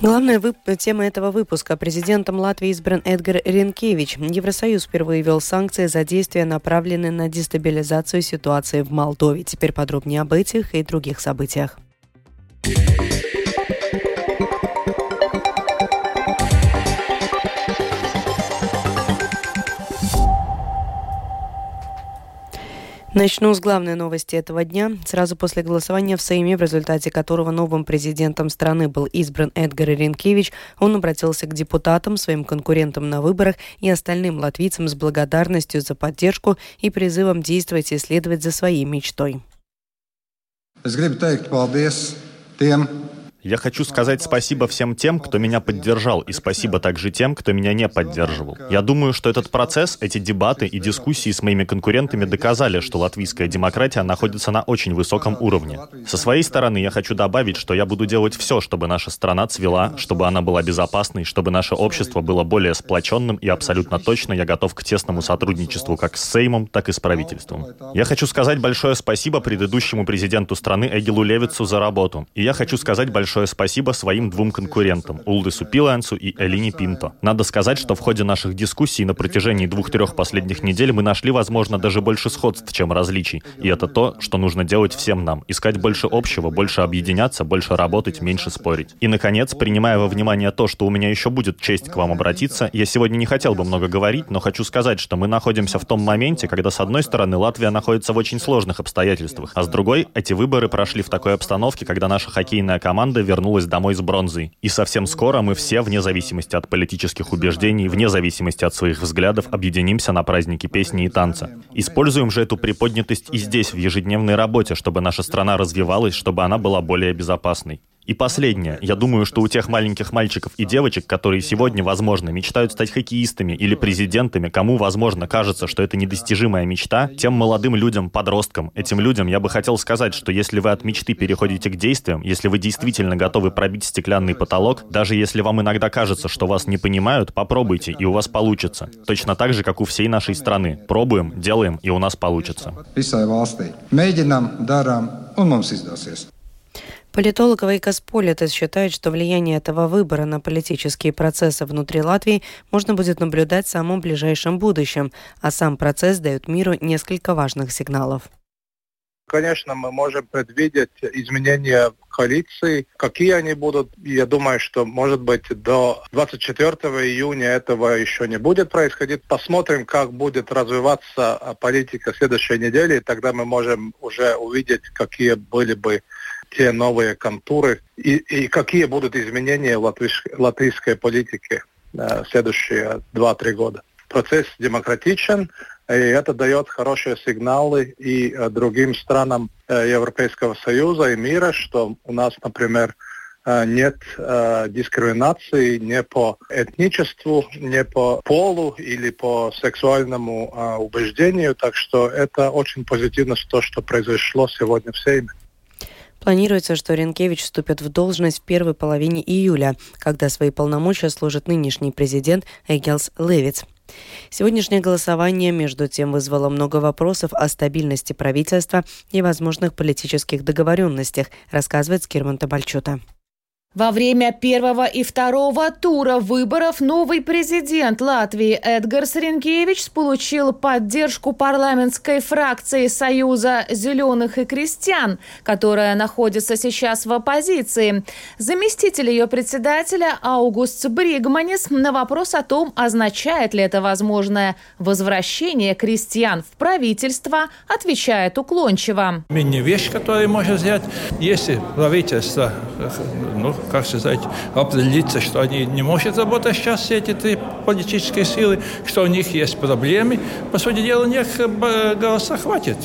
Главная вып... тема этого выпуска. Президентом Латвии избран Эдгар Ренкевич. Евросоюз впервые ввел санкции за действия, направленные на дестабилизацию ситуации в Молдове. Теперь подробнее об этих и других событиях. Начну с главной новости этого дня. Сразу после голосования в Сейме, в результате которого новым президентом страны был избран Эдгар Ренкевич, он обратился к депутатам, своим конкурентам на выборах и остальным латвийцам с благодарностью за поддержку и призывом действовать и следовать за своей мечтой. Es gribu teikt я хочу сказать спасибо всем тем, кто меня поддержал, и спасибо также тем, кто меня не поддерживал. Я думаю, что этот процесс, эти дебаты и дискуссии с моими конкурентами доказали, что латвийская демократия находится на очень высоком уровне. Со своей стороны я хочу добавить, что я буду делать все, чтобы наша страна цвела, чтобы она была безопасной, чтобы наше общество было более сплоченным, и абсолютно точно я готов к тесному сотрудничеству как с Сеймом, так и с правительством. Я хочу сказать большое спасибо предыдущему президенту страны Эгилу Левицу за работу. И я хочу сказать большое большое спасибо своим двум конкурентам, Улдысу Пилансу и Элине Пинто. Надо сказать, что в ходе наших дискуссий на протяжении двух-трех последних недель мы нашли, возможно, даже больше сходств, чем различий. И это то, что нужно делать всем нам. Искать больше общего, больше объединяться, больше работать, меньше спорить. И, наконец, принимая во внимание то, что у меня еще будет честь к вам обратиться, я сегодня не хотел бы много говорить, но хочу сказать, что мы находимся в том моменте, когда, с одной стороны, Латвия находится в очень сложных обстоятельствах, а с другой, эти выборы прошли в такой обстановке, когда наша хоккейная команда команда вернулась домой с бронзой. И совсем скоро мы все, вне зависимости от политических убеждений, вне зависимости от своих взглядов, объединимся на празднике песни и танца. Используем же эту приподнятость и здесь, в ежедневной работе, чтобы наша страна развивалась, чтобы она была более безопасной. И последнее. Я думаю, что у тех маленьких мальчиков и девочек, которые сегодня, возможно, мечтают стать хоккеистами или президентами, кому, возможно, кажется, что это недостижимая мечта, тем молодым людям, подросткам, этим людям я бы хотел сказать, что если вы от мечты переходите к действиям, если вы действительно готовы пробить стеклянный потолок, даже если вам иногда кажется, что вас не понимают, попробуйте, и у вас получится. Точно так же, как у всей нашей страны. Пробуем, делаем, и у нас получится. Политолог Вейкас Политес считает, что влияние этого выбора на политические процессы внутри Латвии можно будет наблюдать в самом ближайшем будущем, а сам процесс дает миру несколько важных сигналов. Конечно, мы можем предвидеть изменения коалиции. Какие они будут, я думаю, что, может быть, до 24 июня этого еще не будет происходить. Посмотрим, как будет развиваться политика следующей недели, и тогда мы можем уже увидеть, какие были бы те новые контуры и, и какие будут изменения в латвийской, латвийской политике э, следующие 2-3 года. Процесс демократичен, и это дает хорошие сигналы и э, другим странам э, Европейского Союза и мира, что у нас, например, э, нет дискриминации не по этничеству, не по полу или по сексуальному убеждению. Так что это очень позитивно то, что произошло сегодня в Сейме. Планируется, что Ренкевич вступит в должность в первой половине июля, когда свои полномочия служит нынешний президент Эгелс Левиц. Сегодняшнее голосование, между тем, вызвало много вопросов о стабильности правительства и возможных политических договоренностях, рассказывает Скирман Табальчута. Во время первого и второго тура выборов новый президент Латвии Эдгар Саренкевич получил поддержку парламентской фракции Союза зеленых и крестьян, которая находится сейчас в оппозиции. Заместитель ее председателя Аугуст Бригманис на вопрос о том, означает ли это возможное возвращение крестьян в правительство, отвечает уклончиво. Вещь, которую можно сделать, если правительство ну, как сказать, определиться, что они не могут работать сейчас, все эти три политические силы, что у них есть проблемы. По сути дела, у них э, голоса хватит.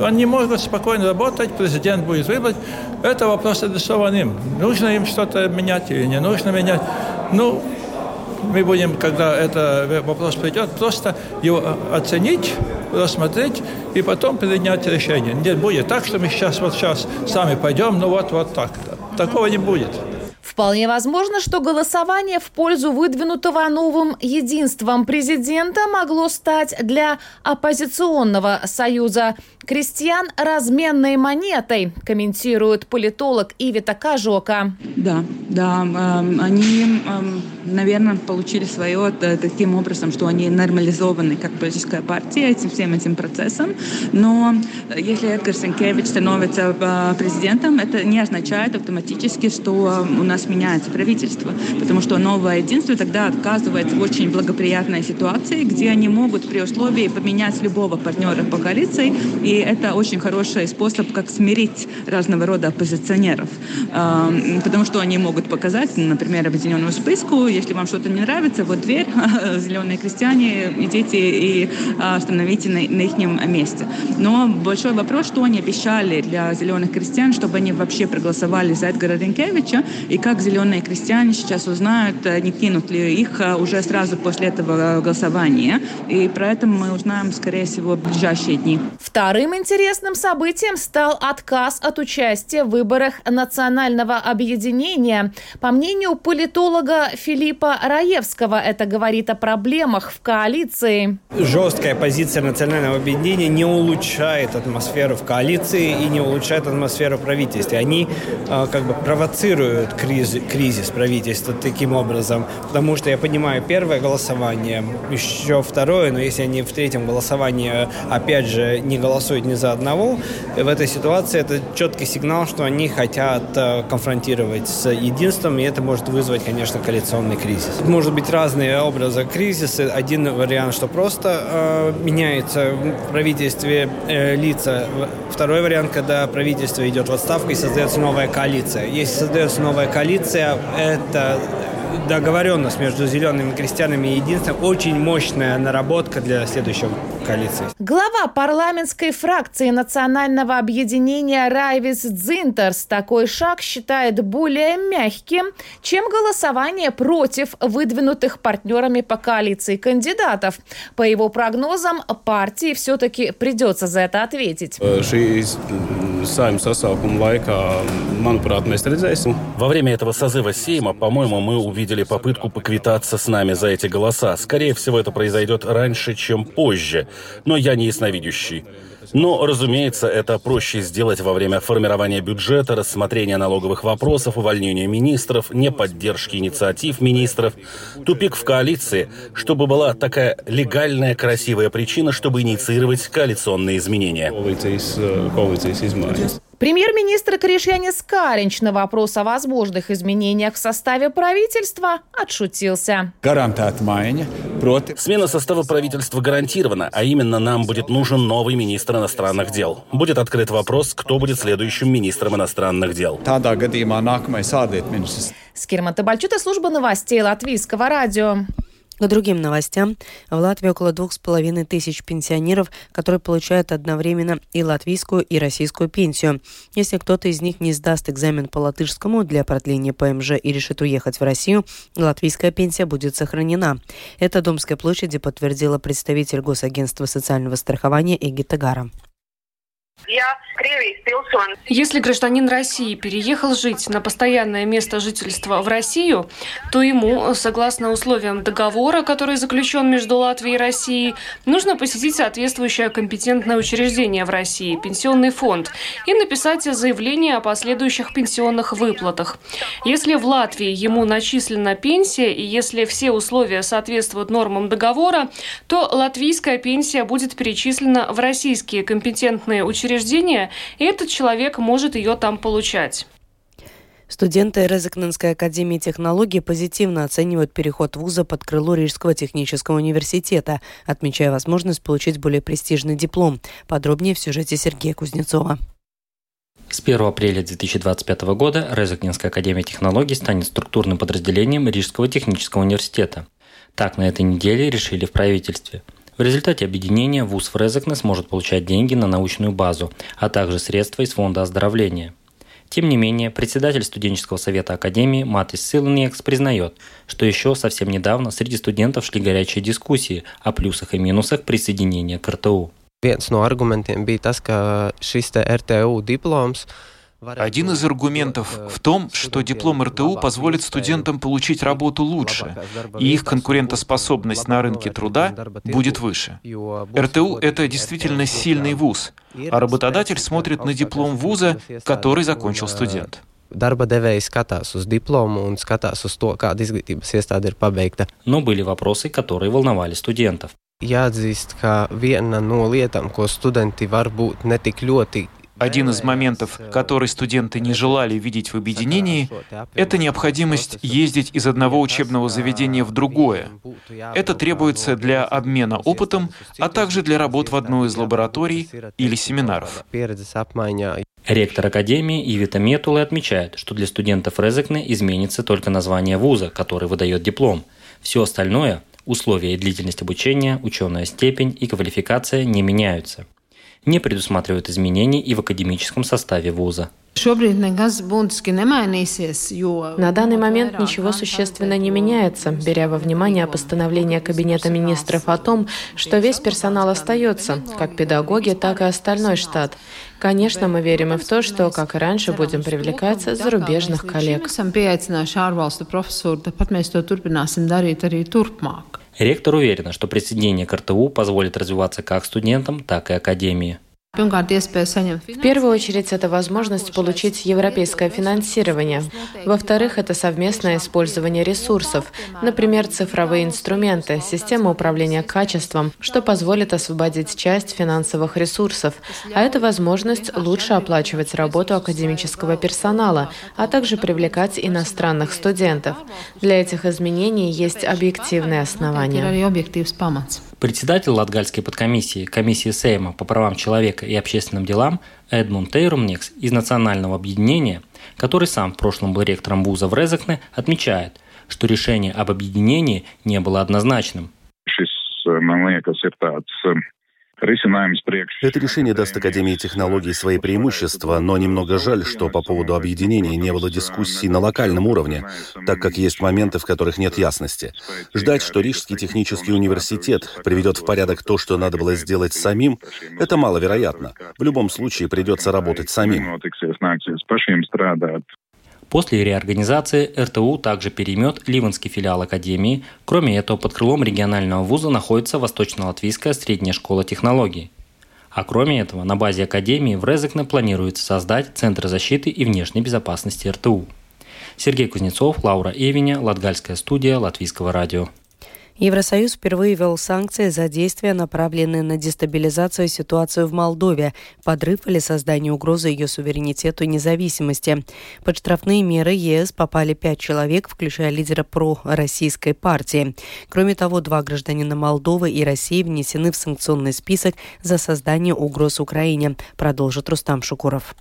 Они могут спокойно работать, президент будет выбрать. Это вопрос адресован им. Нужно им что-то менять или не нужно менять. Ну, мы будем, когда этот вопрос придет, просто его оценить, рассмотреть и потом принять решение. Не будет так, что мы сейчас вот сейчас сами пойдем, ну вот, вот так. Такого не будет. Вполне возможно, что голосование в пользу выдвинутого новым единством президента могло стать для оппозиционного союза крестьян разменной монетой, комментирует политолог Ивита Кажока. Да, да, эм, они, эм, наверное, получили свое э, таким образом, что они нормализованы как политическая партия этим всем этим процессом. Но э, если Эдгар Сенкевич становится э, президентом, это не означает автоматически, что у нас меняется правительство, потому что новое единство тогда отказывается в очень благоприятной ситуации, где они могут при условии поменять любого партнера по коалиции, и это очень хороший способ, как смирить разного рода оппозиционеров, потому что они могут показать, например, объединенному списку, если вам что-то не нравится, вот дверь, зеленые крестьяне, идите и становите на, на их месте. Но большой вопрос, что они обещали для зеленых крестьян, чтобы они вообще проголосовали за Эдгара Ренкевича, и как зеленые крестьяне сейчас узнают, э, не кинут ли их э, уже сразу после этого голосования. И про это мы узнаем, скорее всего, в ближайшие дни. Вторым интересным событием стал отказ от участия в выборах национального объединения. По мнению политолога Филиппа Раевского, это говорит о проблемах в коалиции. Жесткая позиция национального объединения не улучшает атмосферу в коалиции и не улучшает атмосферу в правительстве. Они э, как бы провоцируют кризис, кризис правительства таким образом. Потому что я понимаю, первое голосование, еще второе, но если они в третьем голосовании опять же не голосуют ни за одного, в этой ситуации это четкий сигнал, что они хотят э, конфронтировать с единством, и это может вызвать, конечно, коалиционный кризис. Может быть разные образы кризиса. Один вариант, что просто э, меняется в правительстве э, лица. Второй вариант, когда правительство идет в отставку и создается новая коалиция. Если создается новая коалиция, это договоренность между зелеными крестьянами и единством очень мощная наработка для следующего коалиции. Глава парламентской фракции национального объединения Райвис Дзинтерс такой шаг считает более мягким, чем голосование против выдвинутых партнерами по коалиции кандидатов. По его прогнозам, партии все-таки придется за это ответить. Э, Во время этого созыва Сейма, по-моему, мы увидели попытку поквитаться с нами за эти голоса. Скорее всего, это произойдет раньше, чем позже. Но я не ясновидящий. Но, разумеется, это проще сделать во время формирования бюджета, рассмотрения налоговых вопросов, увольнения министров, неподдержки инициатив министров. Тупик в коалиции, чтобы была такая легальная, красивая причина, чтобы инициировать коалиционные изменения. Премьер-министр Кришьянис Каринч на вопрос о возможных изменениях в составе правительства отшутился. Смена состава правительства гарантирована, а именно нам будет нужен новый министр иностранных дел. Будет открыт вопрос, кто будет следующим министром иностранных дел. Скирман Табальчута, служба новостей Латвийского радио. К другим новостям. В Латвии около двух с половиной тысяч пенсионеров, которые получают одновременно и латвийскую, и российскую пенсию. Если кто-то из них не сдаст экзамен по латышскому для продления ПМЖ и решит уехать в Россию, латвийская пенсия будет сохранена. Это Домской площади подтвердила представитель Госагентства социального страхования Эгита Гара. Если гражданин России переехал жить на постоянное место жительства в Россию, то ему, согласно условиям договора, который заключен между Латвией и Россией, нужно посетить соответствующее компетентное учреждение в России, пенсионный фонд, и написать заявление о последующих пенсионных выплатах. Если в Латвии ему начислена пенсия и если все условия соответствуют нормам договора, то латвийская пенсия будет перечислена в российские компетентные учреждения учреждение, и этот человек может ее там получать. Студенты Резекненской академии технологий позитивно оценивают переход вуза под крыло Рижского технического университета, отмечая возможность получить более престижный диплом. Подробнее в сюжете Сергея Кузнецова. С 1 апреля 2025 года Резекненская академия технологий станет структурным подразделением Рижского технического университета. Так на этой неделе решили в правительстве – в результате объединения ВУЗ Фрезекне сможет получать деньги на научную базу, а также средства из фонда оздоровления. Тем не менее, председатель студенческого совета Академии Матис Силнекс признает, что еще совсем недавно среди студентов шли горячие дискуссии о плюсах и минусах присоединения к РТУ. Viens no argumentiem bija tas, ka šis Один из аргументов в том, что диплом РТУ позволит студентам получить работу лучше, и их конкурентоспособность на рынке труда будет выше. РТУ — это действительно сильный вуз, а работодатель смотрит на диплом вуза, который закончил студент. Darba devēji skatās uz diplomu un skatās uz to, kāda izglītības iestāde ir pabeigta. Но были вопросы, которые волновали студентов. Jāatzīst, ka viena no lietām, ko studenti varbūt netik ļoti один из моментов, который студенты не желали видеть в объединении, это необходимость ездить из одного учебного заведения в другое. Это требуется для обмена опытом, а также для работ в одной из лабораторий или семинаров. Ректор Академии Ивита Метулы отмечает, что для студентов Резекне изменится только название вуза, который выдает диплом. Все остальное – условия и длительность обучения, ученая степень и квалификация не меняются не предусматривают изменений и в академическом составе вуза. На данный момент ничего существенно не меняется, беря во внимание постановление Кабинета министров о том, что весь персонал остается, как педагоги, так и остальной штат. Конечно, мы верим и в то, что, как и раньше, будем привлекать зарубежных коллег. Ректор уверена, что присоединение к РТУ позволит развиваться как студентам, так и академии. В первую очередь, это возможность получить европейское финансирование. Во-вторых, это совместное использование ресурсов, например, цифровые инструменты, система управления качеством, что позволит освободить часть финансовых ресурсов. А это возможность лучше оплачивать работу академического персонала, а также привлекать иностранных студентов. Для этих изменений есть объективные основания. Председатель Латгальской подкомиссии Комиссии Сейма по правам человека и общественным делам Эдмунд Тейрумникс из Национального объединения, который сам в прошлом был ректором вуза в Резакне, отмечает, что решение об объединении не было однозначным. Это решение даст Академии технологий свои преимущества, но немного жаль, что по поводу объединения не было дискуссий на локальном уровне, так как есть моменты, в которых нет ясности. Ждать, что Рижский технический университет приведет в порядок то, что надо было сделать самим, это маловероятно. В любом случае придется работать самим. После реорганизации РТУ также переймет Ливанский филиал Академии. Кроме этого, под крылом регионального вуза находится Восточно-Латвийская средняя школа технологий. А кроме этого, на базе Академии в Резекне планируется создать Центр защиты и внешней безопасности РТУ. Сергей Кузнецов, Лаура Эвиня, Латгальская студия Латвийского радио. Евросоюз впервые ввел санкции за действия, направленные на дестабилизацию ситуации в Молдове, подрыв или создание угрозы ее суверенитету и независимости. Под штрафные меры ЕС попали пять человек, включая лидера про-российской партии. Кроме того, два гражданина Молдовы и России внесены в санкционный список за создание угроз Украине, продолжит Рустам Шукуров.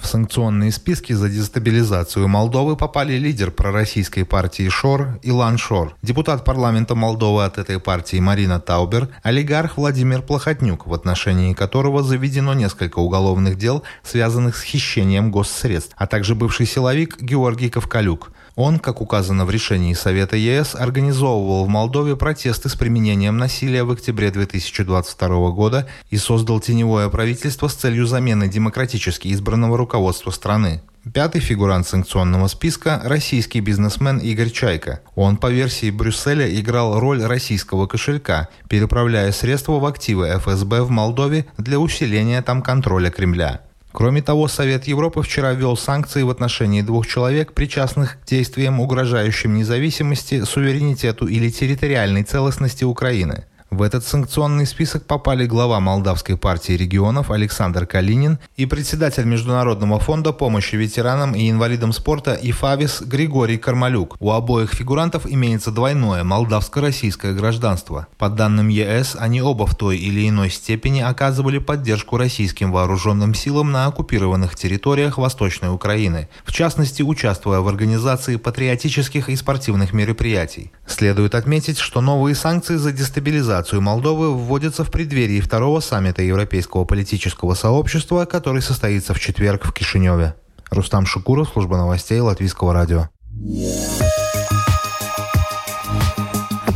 В санкционные списки за дестабилизацию Молдовы попали лидер пророссийской партии Шор Илан Шор, депутат парламента Молдовы от этой партии Марина Таубер, олигарх Владимир Плохотнюк, в отношении которого заведено несколько уголовных дел, связанных с хищением госсредств, а также бывший силовик Георгий Ковкалюк. Он, как указано в решении Совета ЕС, организовывал в Молдове протесты с применением насилия в октябре 2022 года и создал теневое правительство с целью замены демократически избранного руководства страны. Пятый фигурант санкционного списка – российский бизнесмен Игорь Чайка. Он, по версии Брюсселя, играл роль российского кошелька, переправляя средства в активы ФСБ в Молдове для усиления там контроля Кремля. Кроме того, Совет Европы вчера ввел санкции в отношении двух человек, причастных к действиям, угрожающим независимости, суверенитету или территориальной целостности Украины – в этот санкционный список попали глава Молдавской партии регионов Александр Калинин и председатель Международного фонда помощи ветеранам и инвалидам спорта ИФАВИС Григорий Кармалюк. У обоих фигурантов имеется двойное молдавско-российское гражданство. По данным ЕС, они оба в той или иной степени оказывали поддержку российским вооруженным силам на оккупированных территориях Восточной Украины, в частности, участвуя в организации патриотических и спортивных мероприятий. Следует отметить, что новые санкции за дестабилизацию Молдовы вводится в преддверии второго саммита Европейского политического сообщества, который состоится в четверг в Кишиневе. Рустам Шукуров, служба новостей Латвийского радио.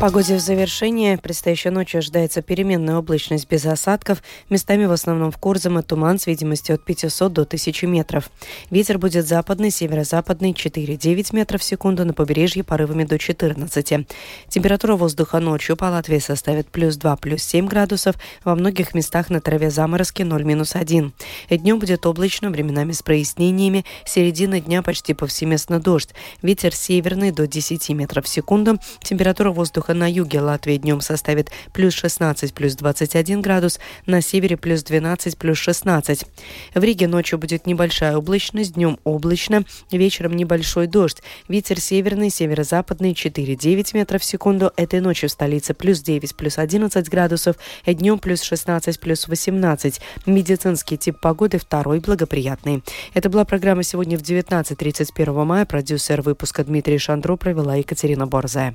Погоде в завершение. Предстоящей ночью ожидается переменная облачность без осадков. Местами в основном в Курзам туман с видимостью от 500 до 1000 метров. Ветер будет западный, северо-западный 4-9 метров в секунду, на побережье порывами до 14. Температура воздуха ночью по Латвии составит плюс 2, плюс 7 градусов. Во многих местах на траве заморозки 0-1. Днем будет облачно, временами с прояснениями. Середина дня почти повсеместно дождь. Ветер северный до 10 метров в секунду. Температура воздуха воздуха на юге Латвии днем составит плюс 16, плюс 21 градус, на севере плюс 12, плюс 16. В Риге ночью будет небольшая облачность, днем облачно, вечером небольшой дождь. Ветер северный, северо-западный 4-9 метров в секунду. Этой ночью в столице плюс 9, плюс 11 градусов, днем плюс 16, плюс 18. Медицинский тип погоды второй благоприятный. Это была программа сегодня в 19.31 мая. Продюсер выпуска Дмитрий Шандро провела Екатерина Борзая.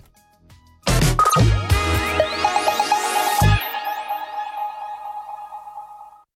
Huh?